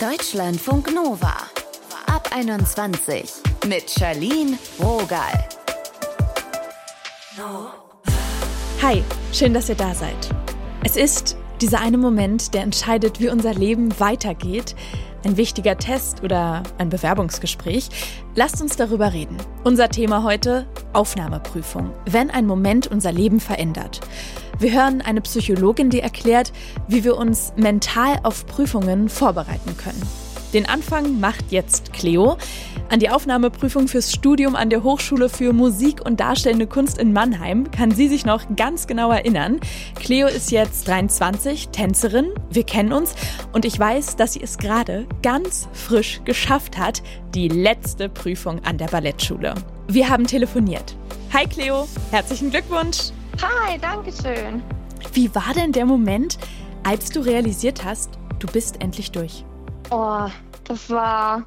Deutschlandfunk Nova. Ab 21 mit Charlene Rogal. Hi, schön, dass ihr da seid. Es ist dieser eine Moment, der entscheidet, wie unser Leben weitergeht. Ein wichtiger Test oder ein Bewerbungsgespräch. Lasst uns darüber reden. Unser Thema heute Aufnahmeprüfung. Wenn ein Moment unser Leben verändert. Wir hören eine Psychologin, die erklärt, wie wir uns mental auf Prüfungen vorbereiten können. Den Anfang macht jetzt Cleo. An die Aufnahmeprüfung fürs Studium an der Hochschule für Musik und Darstellende Kunst in Mannheim kann sie sich noch ganz genau erinnern. Cleo ist jetzt 23, Tänzerin. Wir kennen uns und ich weiß, dass sie es gerade ganz frisch geschafft hat, die letzte Prüfung an der Ballettschule. Wir haben telefoniert. Hi Cleo, herzlichen Glückwunsch. Hi, danke schön. Wie war denn der Moment, als du realisiert hast, du bist endlich durch? Oh, das war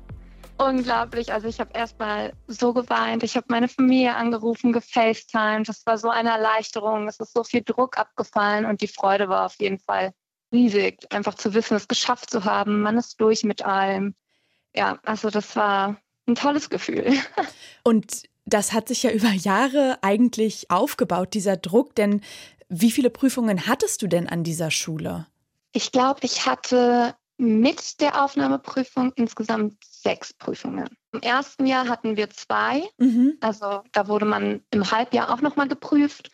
unglaublich. Also ich habe erstmal so geweint. Ich habe meine Familie angerufen, gefacetimed. Das war so eine Erleichterung. Es ist so viel Druck abgefallen und die Freude war auf jeden Fall riesig. Einfach zu wissen, es geschafft zu haben. Man ist durch mit allem. Ja, also das war ein tolles Gefühl. Und das hat sich ja über Jahre eigentlich aufgebaut, dieser Druck. Denn wie viele Prüfungen hattest du denn an dieser Schule? Ich glaube, ich hatte mit der Aufnahmeprüfung insgesamt sechs Prüfungen. Im ersten Jahr hatten wir zwei. Mhm. Also da wurde man im Halbjahr auch nochmal geprüft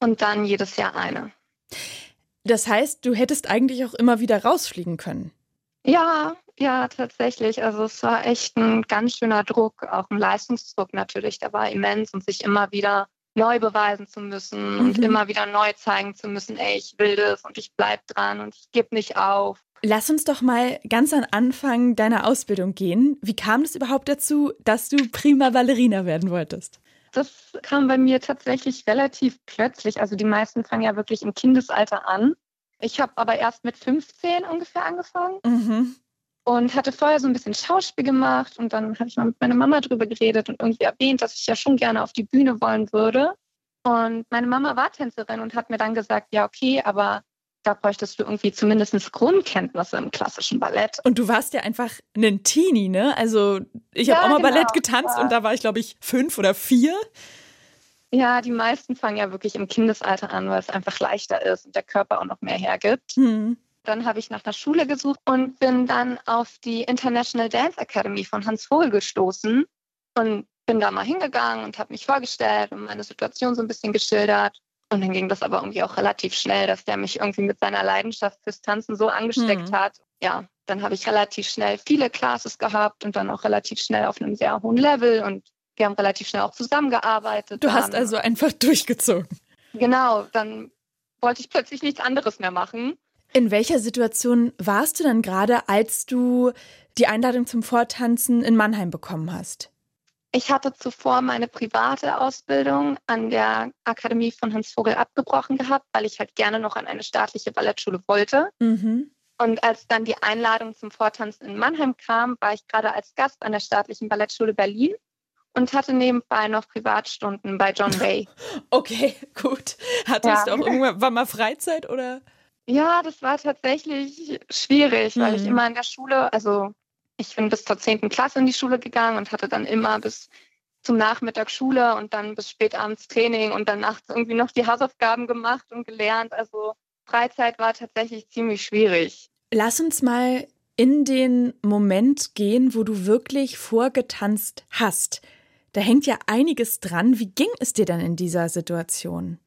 und dann jedes Jahr eine. Das heißt, du hättest eigentlich auch immer wieder rausfliegen können. Ja, ja, tatsächlich. Also es war echt ein ganz schöner Druck, auch ein Leistungsdruck natürlich. Der war immens und sich immer wieder neu beweisen zu müssen mhm. und immer wieder neu zeigen zu müssen, ey, ich will das und ich bleib dran und ich gebe nicht auf. Lass uns doch mal ganz an Anfang deiner Ausbildung gehen. Wie kam es überhaupt dazu, dass du prima Ballerina werden wolltest? Das kam bei mir tatsächlich relativ plötzlich. Also die meisten fangen ja wirklich im Kindesalter an. Ich habe aber erst mit 15 ungefähr angefangen mhm. Und hatte vorher so ein bisschen Schauspiel gemacht und dann habe ich mal mit meiner Mama drüber geredet und irgendwie erwähnt, dass ich ja schon gerne auf die Bühne wollen würde. Und meine Mama war Tänzerin und hat mir dann gesagt, ja okay, aber da bräuchtest du irgendwie zumindest Grundkenntnisse im klassischen Ballett. Und du warst ja einfach ein Teenie, ne? Also ich ja, habe auch mal genau, Ballett getanzt ja. und da war ich, glaube ich, fünf oder vier. Ja, die meisten fangen ja wirklich im Kindesalter an, weil es einfach leichter ist und der Körper auch noch mehr hergibt. Hm. Dann habe ich nach einer Schule gesucht und bin dann auf die International Dance Academy von Hans Vogel gestoßen und bin da mal hingegangen und habe mich vorgestellt und meine Situation so ein bisschen geschildert. Und dann ging das aber irgendwie auch relativ schnell, dass der mich irgendwie mit seiner Leidenschaft fürs Tanzen so angesteckt mhm. hat. Ja, dann habe ich relativ schnell viele Classes gehabt und dann auch relativ schnell auf einem sehr hohen Level und wir haben relativ schnell auch zusammengearbeitet. Du hast also einfach durchgezogen. Genau, dann wollte ich plötzlich nichts anderes mehr machen. In welcher Situation warst du dann gerade, als du die Einladung zum Vortanzen in Mannheim bekommen hast? Ich hatte zuvor meine private Ausbildung an der Akademie von Hans Vogel abgebrochen gehabt, weil ich halt gerne noch an eine staatliche Ballettschule wollte. Mhm. Und als dann die Einladung zum Vortanzen in Mannheim kam, war ich gerade als Gast an der staatlichen Ballettschule Berlin und hatte nebenbei noch Privatstunden bei John Way. Okay, gut. Hattest ja. du auch irgendwann mal Freizeit oder? Ja, das war tatsächlich schwierig, weil ich mhm. immer in der Schule, also ich bin bis zur 10. Klasse in die Schule gegangen und hatte dann immer bis zum Nachmittag Schule und dann bis spät abends Training und dann nachts irgendwie noch die Hausaufgaben gemacht und gelernt. Also Freizeit war tatsächlich ziemlich schwierig. Lass uns mal in den Moment gehen, wo du wirklich vorgetanzt hast. Da hängt ja einiges dran. Wie ging es dir dann in dieser Situation?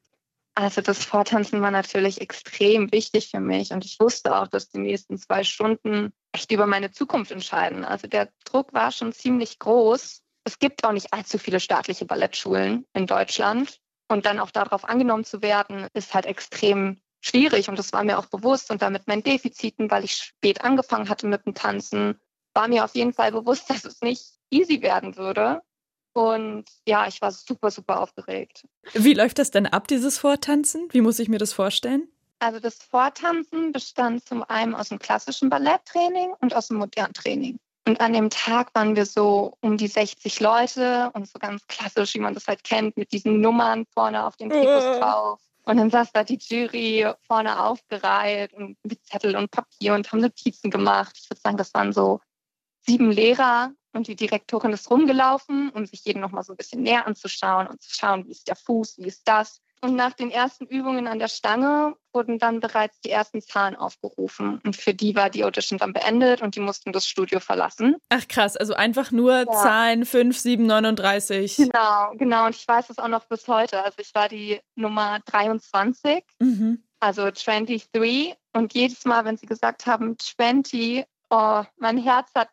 Also das Vortanzen war natürlich extrem wichtig für mich und ich wusste auch, dass die nächsten zwei Stunden echt über meine Zukunft entscheiden. Also der Druck war schon ziemlich groß. Es gibt auch nicht allzu viele staatliche Ballettschulen in Deutschland und dann auch darauf angenommen zu werden, ist halt extrem schwierig und das war mir auch bewusst und damit meinen Defiziten, weil ich spät angefangen hatte mit dem Tanzen, war mir auf jeden Fall bewusst, dass es nicht easy werden würde. Und ja, ich war super, super aufgeregt. Wie läuft das denn ab, dieses Vortanzen? Wie muss ich mir das vorstellen? Also das Vortanzen bestand zum einen aus dem klassischen Balletttraining und aus dem modernen Training. Und an dem Tag waren wir so um die 60 Leute und so ganz klassisch, wie man das halt kennt, mit diesen Nummern vorne auf den Trikots drauf. Und dann saß da die Jury vorne aufgereiht und mit Zettel und Papier und haben Notizen gemacht. Ich würde sagen, das waren so sieben Lehrer und die Direktorin ist rumgelaufen, um sich jeden nochmal so ein bisschen näher anzuschauen und zu schauen, wie ist der Fuß, wie ist das. Und nach den ersten Übungen an der Stange wurden dann bereits die ersten Zahlen aufgerufen. Und für die war die Audition dann beendet und die mussten das Studio verlassen. Ach krass, also einfach nur ja. Zahlen 5, 7, 39. Genau, genau. Und ich weiß es auch noch bis heute. Also ich war die Nummer 23, mhm. also 23. Und jedes Mal, wenn sie gesagt haben 20, oh, mein Herz hat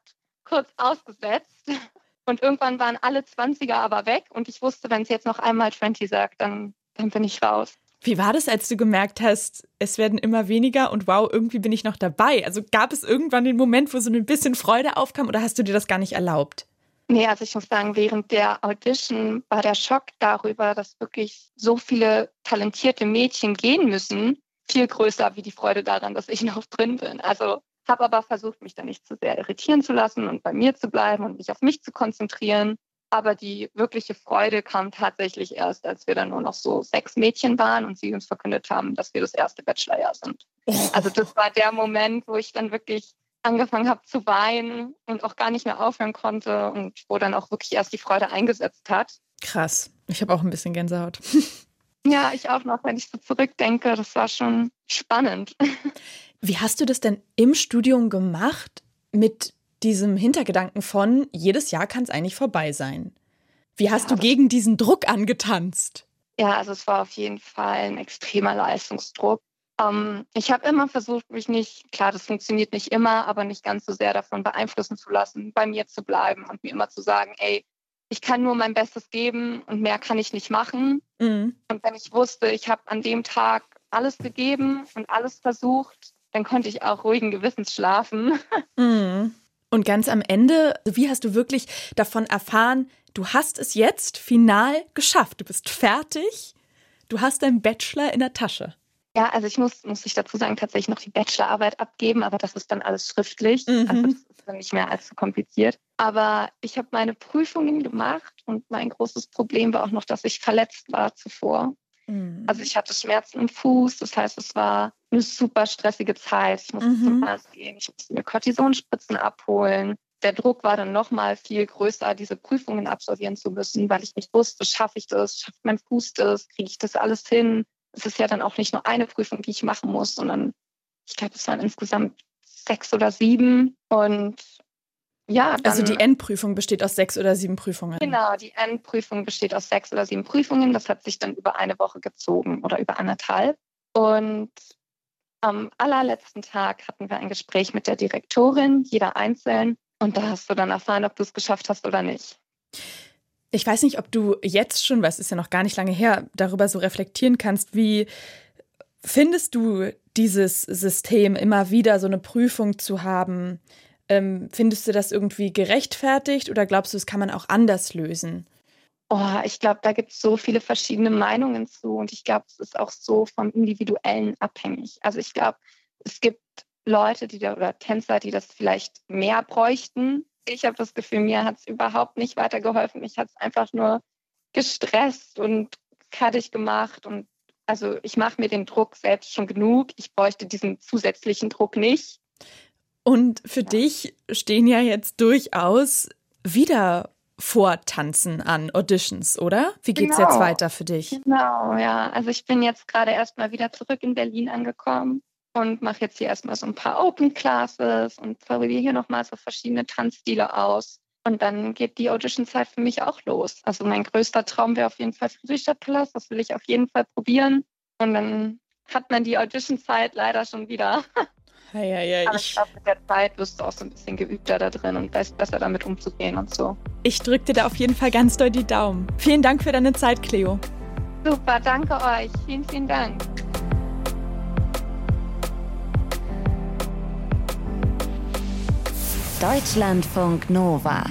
kurz ausgesetzt. Und irgendwann waren alle 20er aber weg. Und ich wusste, wenn sie jetzt noch einmal 20 sagt, dann dann bin ich raus. Wie war das, als du gemerkt hast, es werden immer weniger und wow, irgendwie bin ich noch dabei? Also gab es irgendwann den Moment, wo so ein bisschen Freude aufkam oder hast du dir das gar nicht erlaubt? Nee, also ich muss sagen, während der Audition war der Schock darüber, dass wirklich so viele talentierte Mädchen gehen müssen, viel größer wie die Freude daran, dass ich noch drin bin. Also habe aber versucht, mich da nicht zu sehr irritieren zu lassen und bei mir zu bleiben und mich auf mich zu konzentrieren. Aber die wirkliche Freude kam tatsächlich erst, als wir dann nur noch so sechs Mädchen waren und sie uns verkündet haben, dass wir das erste Bachelorjahr sind. Also das war der Moment, wo ich dann wirklich angefangen habe zu weinen und auch gar nicht mehr aufhören konnte und wo dann auch wirklich erst die Freude eingesetzt hat. Krass. Ich habe auch ein bisschen Gänsehaut. Ja, ich auch noch, wenn ich so zurückdenke. Das war schon spannend. Wie hast du das denn im Studium gemacht mit diesem Hintergedanken von, jedes Jahr kann es eigentlich vorbei sein. Wie hast ja, du gegen diesen Druck angetanzt? Ja, also es war auf jeden Fall ein extremer Leistungsdruck. Ähm, ich habe immer versucht, mich nicht, klar, das funktioniert nicht immer, aber nicht ganz so sehr davon beeinflussen zu lassen, bei mir zu bleiben und mir immer zu sagen, ey, ich kann nur mein Bestes geben und mehr kann ich nicht machen. Mhm. Und wenn ich wusste, ich habe an dem Tag alles gegeben und alles versucht, dann konnte ich auch ruhigen Gewissens schlafen. Mhm. Und ganz am Ende, wie hast du wirklich davon erfahren, du hast es jetzt final geschafft, du bist fertig, du hast deinen Bachelor in der Tasche? Ja, also ich muss, muss ich dazu sagen, tatsächlich noch die Bachelorarbeit abgeben, aber das ist dann alles schriftlich. Mhm. Also das ist dann nicht mehr allzu kompliziert. Aber ich habe meine Prüfungen gemacht und mein großes Problem war auch noch, dass ich verletzt war zuvor. Mhm. Also ich hatte Schmerzen im Fuß, das heißt, es war eine super stressige Zeit. Ich musste mhm. zum Arzt gehen, ich musste mir Cortisonspritzen abholen. Der Druck war dann nochmal viel größer, diese Prüfungen absolvieren zu müssen, weil ich nicht wusste, schaffe ich das, schafft mein Fuß das, kriege ich das alles hin. Es ist ja dann auch nicht nur eine Prüfung, die ich machen muss, sondern ich glaube, es waren insgesamt sechs oder sieben. Und ja. Dann, also die Endprüfung besteht aus sechs oder sieben Prüfungen. Genau, die Endprüfung besteht aus sechs oder sieben Prüfungen. Das hat sich dann über eine Woche gezogen oder über anderthalb. Und am allerletzten Tag hatten wir ein Gespräch mit der Direktorin, jeder einzeln. Und da hast du dann erfahren, ob du es geschafft hast oder nicht. Ich weiß nicht, ob du jetzt schon, weil es ist ja noch gar nicht lange her, darüber so reflektieren kannst, wie findest du dieses System, immer wieder so eine Prüfung zu haben? Ähm, findest du das irgendwie gerechtfertigt oder glaubst du, das kann man auch anders lösen? Oh, ich glaube, da gibt es so viele verschiedene Meinungen zu und ich glaube, es ist auch so vom Individuellen abhängig. Also ich glaube, es gibt Leute, die da, oder Tänzer, die das vielleicht mehr bräuchten. Ich habe das Gefühl, mir hat es überhaupt nicht weitergeholfen. Mich hat es einfach nur gestresst und fertig gemacht und also ich mache mir den Druck selbst schon genug. Ich bräuchte diesen zusätzlichen Druck nicht. Und für ja. dich stehen ja jetzt durchaus wieder Vortanzen an Auditions, oder? Wie geht's genau. jetzt weiter für dich? Genau, ja. Also ich bin jetzt gerade erstmal wieder zurück in Berlin angekommen und mache jetzt hier erstmal so ein paar Open Classes und probiere hier nochmal so verschiedene Tanzstile aus. Und dann geht die Audition-Zeit für mich auch los. Also mein größter Traum wäre auf jeden Fall Friedrichstadtpalast. Das will ich auf jeden Fall probieren. Und dann hat man die Audition-Zeit leider schon wieder. Ja, ja, ja, Aber ich glaube, mit der Zeit wirst du auch so ein bisschen geübter da drin und weißt besser damit umzugehen und so. Ich drücke dir da auf jeden Fall ganz doll die Daumen. Vielen Dank für deine Zeit, Cleo. Super, danke euch. Vielen, vielen Dank. Deutschlandfunk Nova.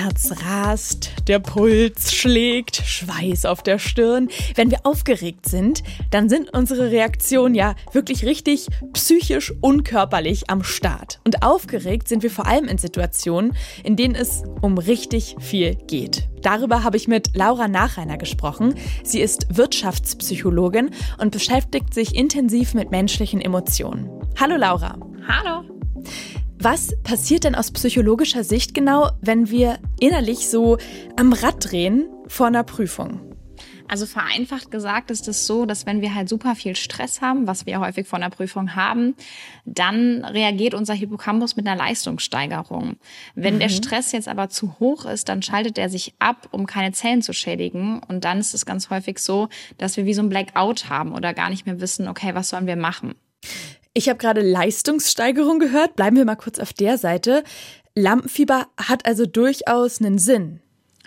Herz rast, der Puls schlägt, Schweiß auf der Stirn. Wenn wir aufgeregt sind, dann sind unsere Reaktionen ja wirklich richtig psychisch unkörperlich am Start. Und aufgeregt sind wir vor allem in Situationen, in denen es um richtig viel geht. Darüber habe ich mit Laura Nachreiner gesprochen. Sie ist Wirtschaftspsychologin und beschäftigt sich intensiv mit menschlichen Emotionen. Hallo Laura. Hallo. Was passiert denn aus psychologischer Sicht genau, wenn wir innerlich so am Rad drehen vor einer Prüfung? Also vereinfacht gesagt ist es so, dass wenn wir halt super viel Stress haben, was wir häufig vor einer Prüfung haben, dann reagiert unser Hippocampus mit einer Leistungssteigerung. Wenn mhm. der Stress jetzt aber zu hoch ist, dann schaltet er sich ab, um keine Zellen zu schädigen. Und dann ist es ganz häufig so, dass wir wie so ein Blackout haben oder gar nicht mehr wissen, okay, was sollen wir machen? Ich habe gerade Leistungssteigerung gehört. Bleiben wir mal kurz auf der Seite. Lampenfieber hat also durchaus einen Sinn.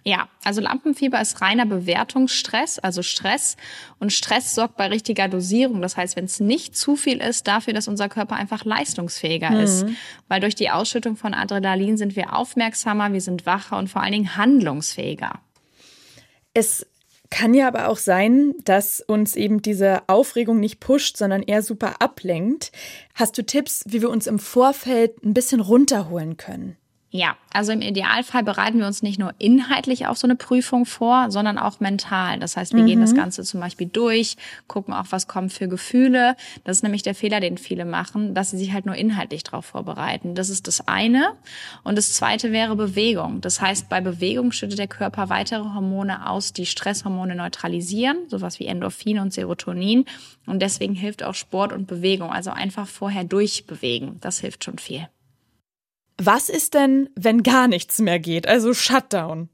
Ja, also Lampenfieber ist reiner Bewertungsstress, also Stress. Und Stress sorgt bei richtiger Dosierung. Das heißt, wenn es nicht zu viel ist, dafür, dass unser Körper einfach leistungsfähiger mhm. ist. Weil durch die Ausschüttung von Adrenalin sind wir aufmerksamer, wir sind wacher und vor allen Dingen handlungsfähiger. Es kann ja aber auch sein, dass uns eben diese Aufregung nicht pusht, sondern eher super ablenkt. Hast du Tipps, wie wir uns im Vorfeld ein bisschen runterholen können? Ja, also im Idealfall bereiten wir uns nicht nur inhaltlich auf so eine Prüfung vor, sondern auch mental. Das heißt, wir mhm. gehen das mhm. Ganze zum Beispiel durch, gucken auch, was kommen für Gefühle. Das ist nämlich der Fehler, den viele machen, dass sie sich halt nur inhaltlich darauf vorbereiten. Das ist das eine. Und das zweite wäre Bewegung. Das heißt, bei Bewegung schüttet der Körper weitere Hormone aus, die Stresshormone neutralisieren, sowas wie Endorphin und Serotonin. Und deswegen hilft auch Sport und Bewegung. Also einfach vorher durchbewegen. Das hilft schon viel. Was ist denn, wenn gar nichts mehr geht? Also Shutdown.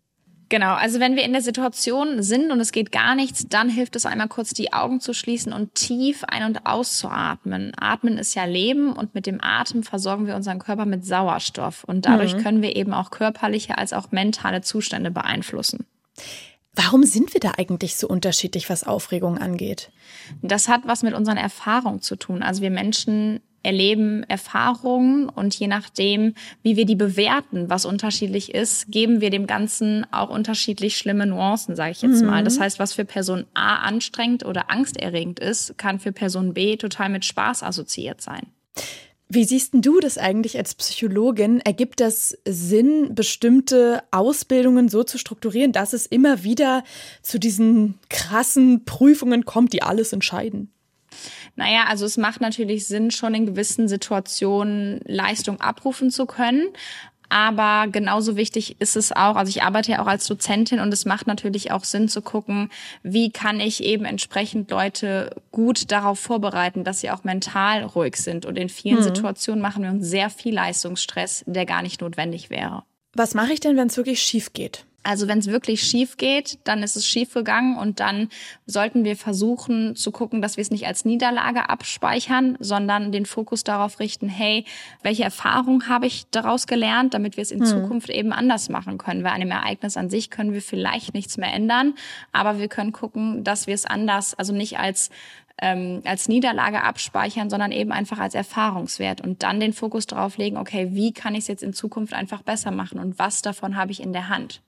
Genau, also wenn wir in der Situation sind und es geht gar nichts, dann hilft es einmal kurz die Augen zu schließen und tief ein- und auszuatmen. Atmen ist ja Leben und mit dem Atem versorgen wir unseren Körper mit Sauerstoff und dadurch mhm. können wir eben auch körperliche als auch mentale Zustände beeinflussen. Warum sind wir da eigentlich so unterschiedlich, was Aufregung angeht? Das hat was mit unseren Erfahrungen zu tun. Also wir Menschen erleben Erfahrungen und je nachdem, wie wir die bewerten, was unterschiedlich ist, geben wir dem Ganzen auch unterschiedlich schlimme Nuancen, sage ich jetzt mhm. mal. Das heißt, was für Person A anstrengend oder angsterregend ist, kann für Person B total mit Spaß assoziiert sein. Wie siehst du das eigentlich als Psychologin? Ergibt das Sinn, bestimmte Ausbildungen so zu strukturieren, dass es immer wieder zu diesen krassen Prüfungen kommt, die alles entscheiden? Naja, also es macht natürlich Sinn, schon in gewissen Situationen Leistung abrufen zu können. Aber genauso wichtig ist es auch, also ich arbeite ja auch als Dozentin und es macht natürlich auch Sinn zu gucken, wie kann ich eben entsprechend Leute gut darauf vorbereiten, dass sie auch mental ruhig sind. Und in vielen mhm. Situationen machen wir uns sehr viel Leistungsstress, der gar nicht notwendig wäre. Was mache ich denn, wenn es wirklich schief geht? Also wenn es wirklich schief geht, dann ist es schief gegangen und dann sollten wir versuchen zu gucken, dass wir es nicht als Niederlage abspeichern, sondern den Fokus darauf richten, hey, welche Erfahrung habe ich daraus gelernt, damit wir es in hm. Zukunft eben anders machen können. Bei einem Ereignis an sich können wir vielleicht nichts mehr ändern, aber wir können gucken, dass wir es anders, also nicht als ähm, als Niederlage abspeichern, sondern eben einfach als Erfahrungswert und dann den Fokus darauf legen, okay, wie kann ich es jetzt in Zukunft einfach besser machen und was davon habe ich in der Hand.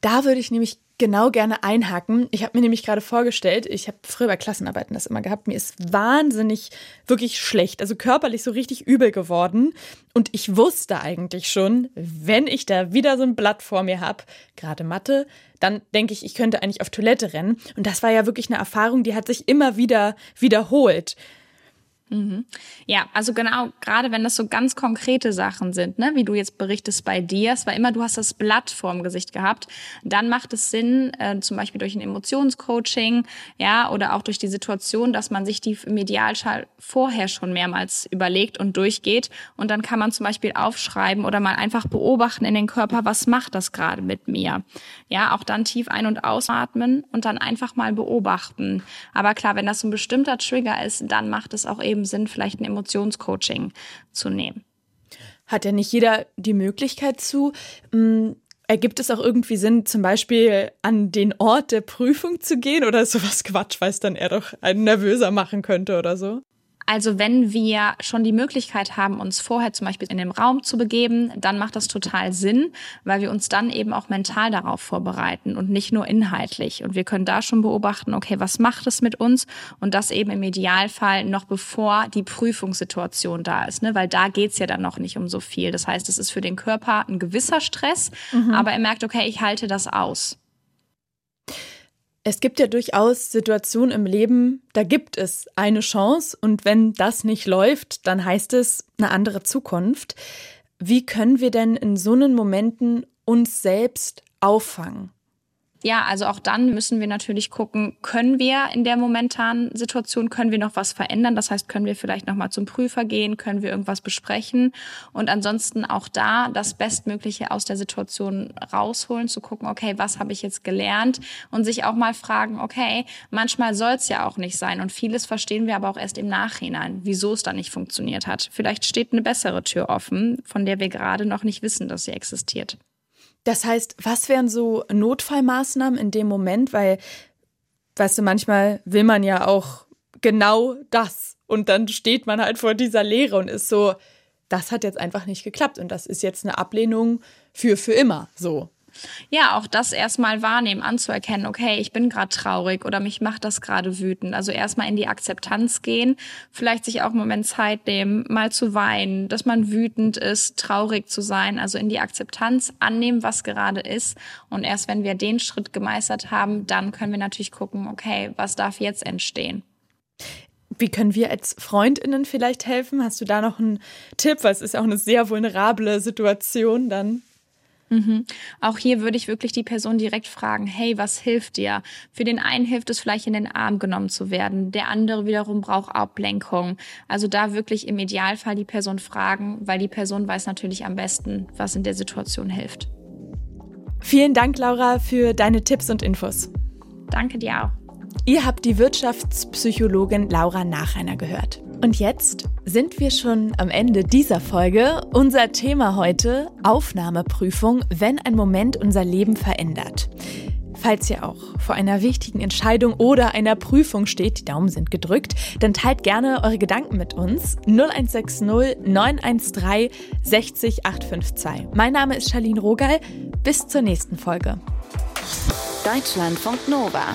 Da würde ich nämlich genau gerne einhaken. Ich habe mir nämlich gerade vorgestellt, ich habe früher bei Klassenarbeiten das immer gehabt, mir ist wahnsinnig wirklich schlecht, also körperlich so richtig übel geworden. Und ich wusste eigentlich schon, wenn ich da wieder so ein Blatt vor mir habe, gerade Mathe, dann denke ich, ich könnte eigentlich auf Toilette rennen. Und das war ja wirklich eine Erfahrung, die hat sich immer wieder wiederholt. Mhm. Ja, also genau, gerade wenn das so ganz konkrete Sachen sind, ne, wie du jetzt berichtest bei dir, es war immer, du hast das Blatt vorm Gesicht gehabt, dann macht es Sinn, äh, zum Beispiel durch ein Emotionscoaching, ja, oder auch durch die Situation, dass man sich die im Idealschall vorher schon mehrmals überlegt und durchgeht und dann kann man zum Beispiel aufschreiben oder mal einfach beobachten in den Körper, was macht das gerade mit mir? Ja, auch dann tief ein- und ausatmen und dann einfach mal beobachten. Aber klar, wenn das ein bestimmter Trigger ist, dann macht es auch eben eben Sinn, vielleicht ein Emotionscoaching zu nehmen. Hat ja nicht jeder die Möglichkeit zu. Hm, ergibt es auch irgendwie Sinn, zum Beispiel an den Ort der Prüfung zu gehen oder sowas Quatsch, weil es dann eher doch einen nervöser machen könnte oder so? Also wenn wir schon die Möglichkeit haben, uns vorher zum Beispiel in den Raum zu begeben, dann macht das total Sinn, weil wir uns dann eben auch mental darauf vorbereiten und nicht nur inhaltlich. Und wir können da schon beobachten, okay, was macht es mit uns? Und das eben im Idealfall noch bevor die Prüfungssituation da ist, ne? weil da geht's ja dann noch nicht um so viel. Das heißt, es ist für den Körper ein gewisser Stress, mhm. aber er merkt, okay, ich halte das aus. Es gibt ja durchaus Situationen im Leben, da gibt es eine Chance und wenn das nicht läuft, dann heißt es eine andere Zukunft. Wie können wir denn in so einen Momenten uns selbst auffangen? Ja, also auch dann müssen wir natürlich gucken, können wir in der momentanen Situation, können wir noch was verändern? Das heißt, können wir vielleicht nochmal zum Prüfer gehen, können wir irgendwas besprechen und ansonsten auch da das Bestmögliche aus der Situation rausholen, zu gucken, okay, was habe ich jetzt gelernt und sich auch mal fragen, okay, manchmal soll es ja auch nicht sein und vieles verstehen wir aber auch erst im Nachhinein, wieso es dann nicht funktioniert hat. Vielleicht steht eine bessere Tür offen, von der wir gerade noch nicht wissen, dass sie existiert. Das heißt, was wären so Notfallmaßnahmen in dem Moment? Weil, weißt du, manchmal will man ja auch genau das. Und dann steht man halt vor dieser Lehre und ist so, das hat jetzt einfach nicht geklappt. Und das ist jetzt eine Ablehnung für für immer so ja, auch das erstmal wahrnehmen, anzuerkennen, okay, ich bin gerade traurig oder mich macht das gerade wütend. Also erstmal in die Akzeptanz gehen, vielleicht sich auch einen Moment Zeit nehmen, mal zu weinen, dass man wütend ist, traurig zu sein, also in die Akzeptanz annehmen, was gerade ist. Und erst wenn wir den Schritt gemeistert haben, dann können wir natürlich gucken, okay, was darf jetzt entstehen. Wie können wir als Freundinnen vielleicht helfen? Hast du da noch einen Tipp? Weil es ist ja auch eine sehr vulnerable Situation dann. Mhm. Auch hier würde ich wirklich die Person direkt fragen, hey, was hilft dir? Für den einen hilft es vielleicht in den Arm genommen zu werden, der andere wiederum braucht Ablenkung. Also da wirklich im Idealfall die Person fragen, weil die Person weiß natürlich am besten, was in der Situation hilft. Vielen Dank, Laura, für deine Tipps und Infos. Danke dir auch. Ihr habt die Wirtschaftspsychologin Laura Nachreiner gehört. Und jetzt sind wir schon am Ende dieser Folge. Unser Thema heute Aufnahmeprüfung, wenn ein Moment unser Leben verändert. Falls ihr auch vor einer wichtigen Entscheidung oder einer Prüfung steht, die Daumen sind gedrückt, dann teilt gerne eure Gedanken mit uns. 0160 913 60 852. Mein Name ist Charlene Rogal. Bis zur nächsten Folge. Deutschlandfunk Nova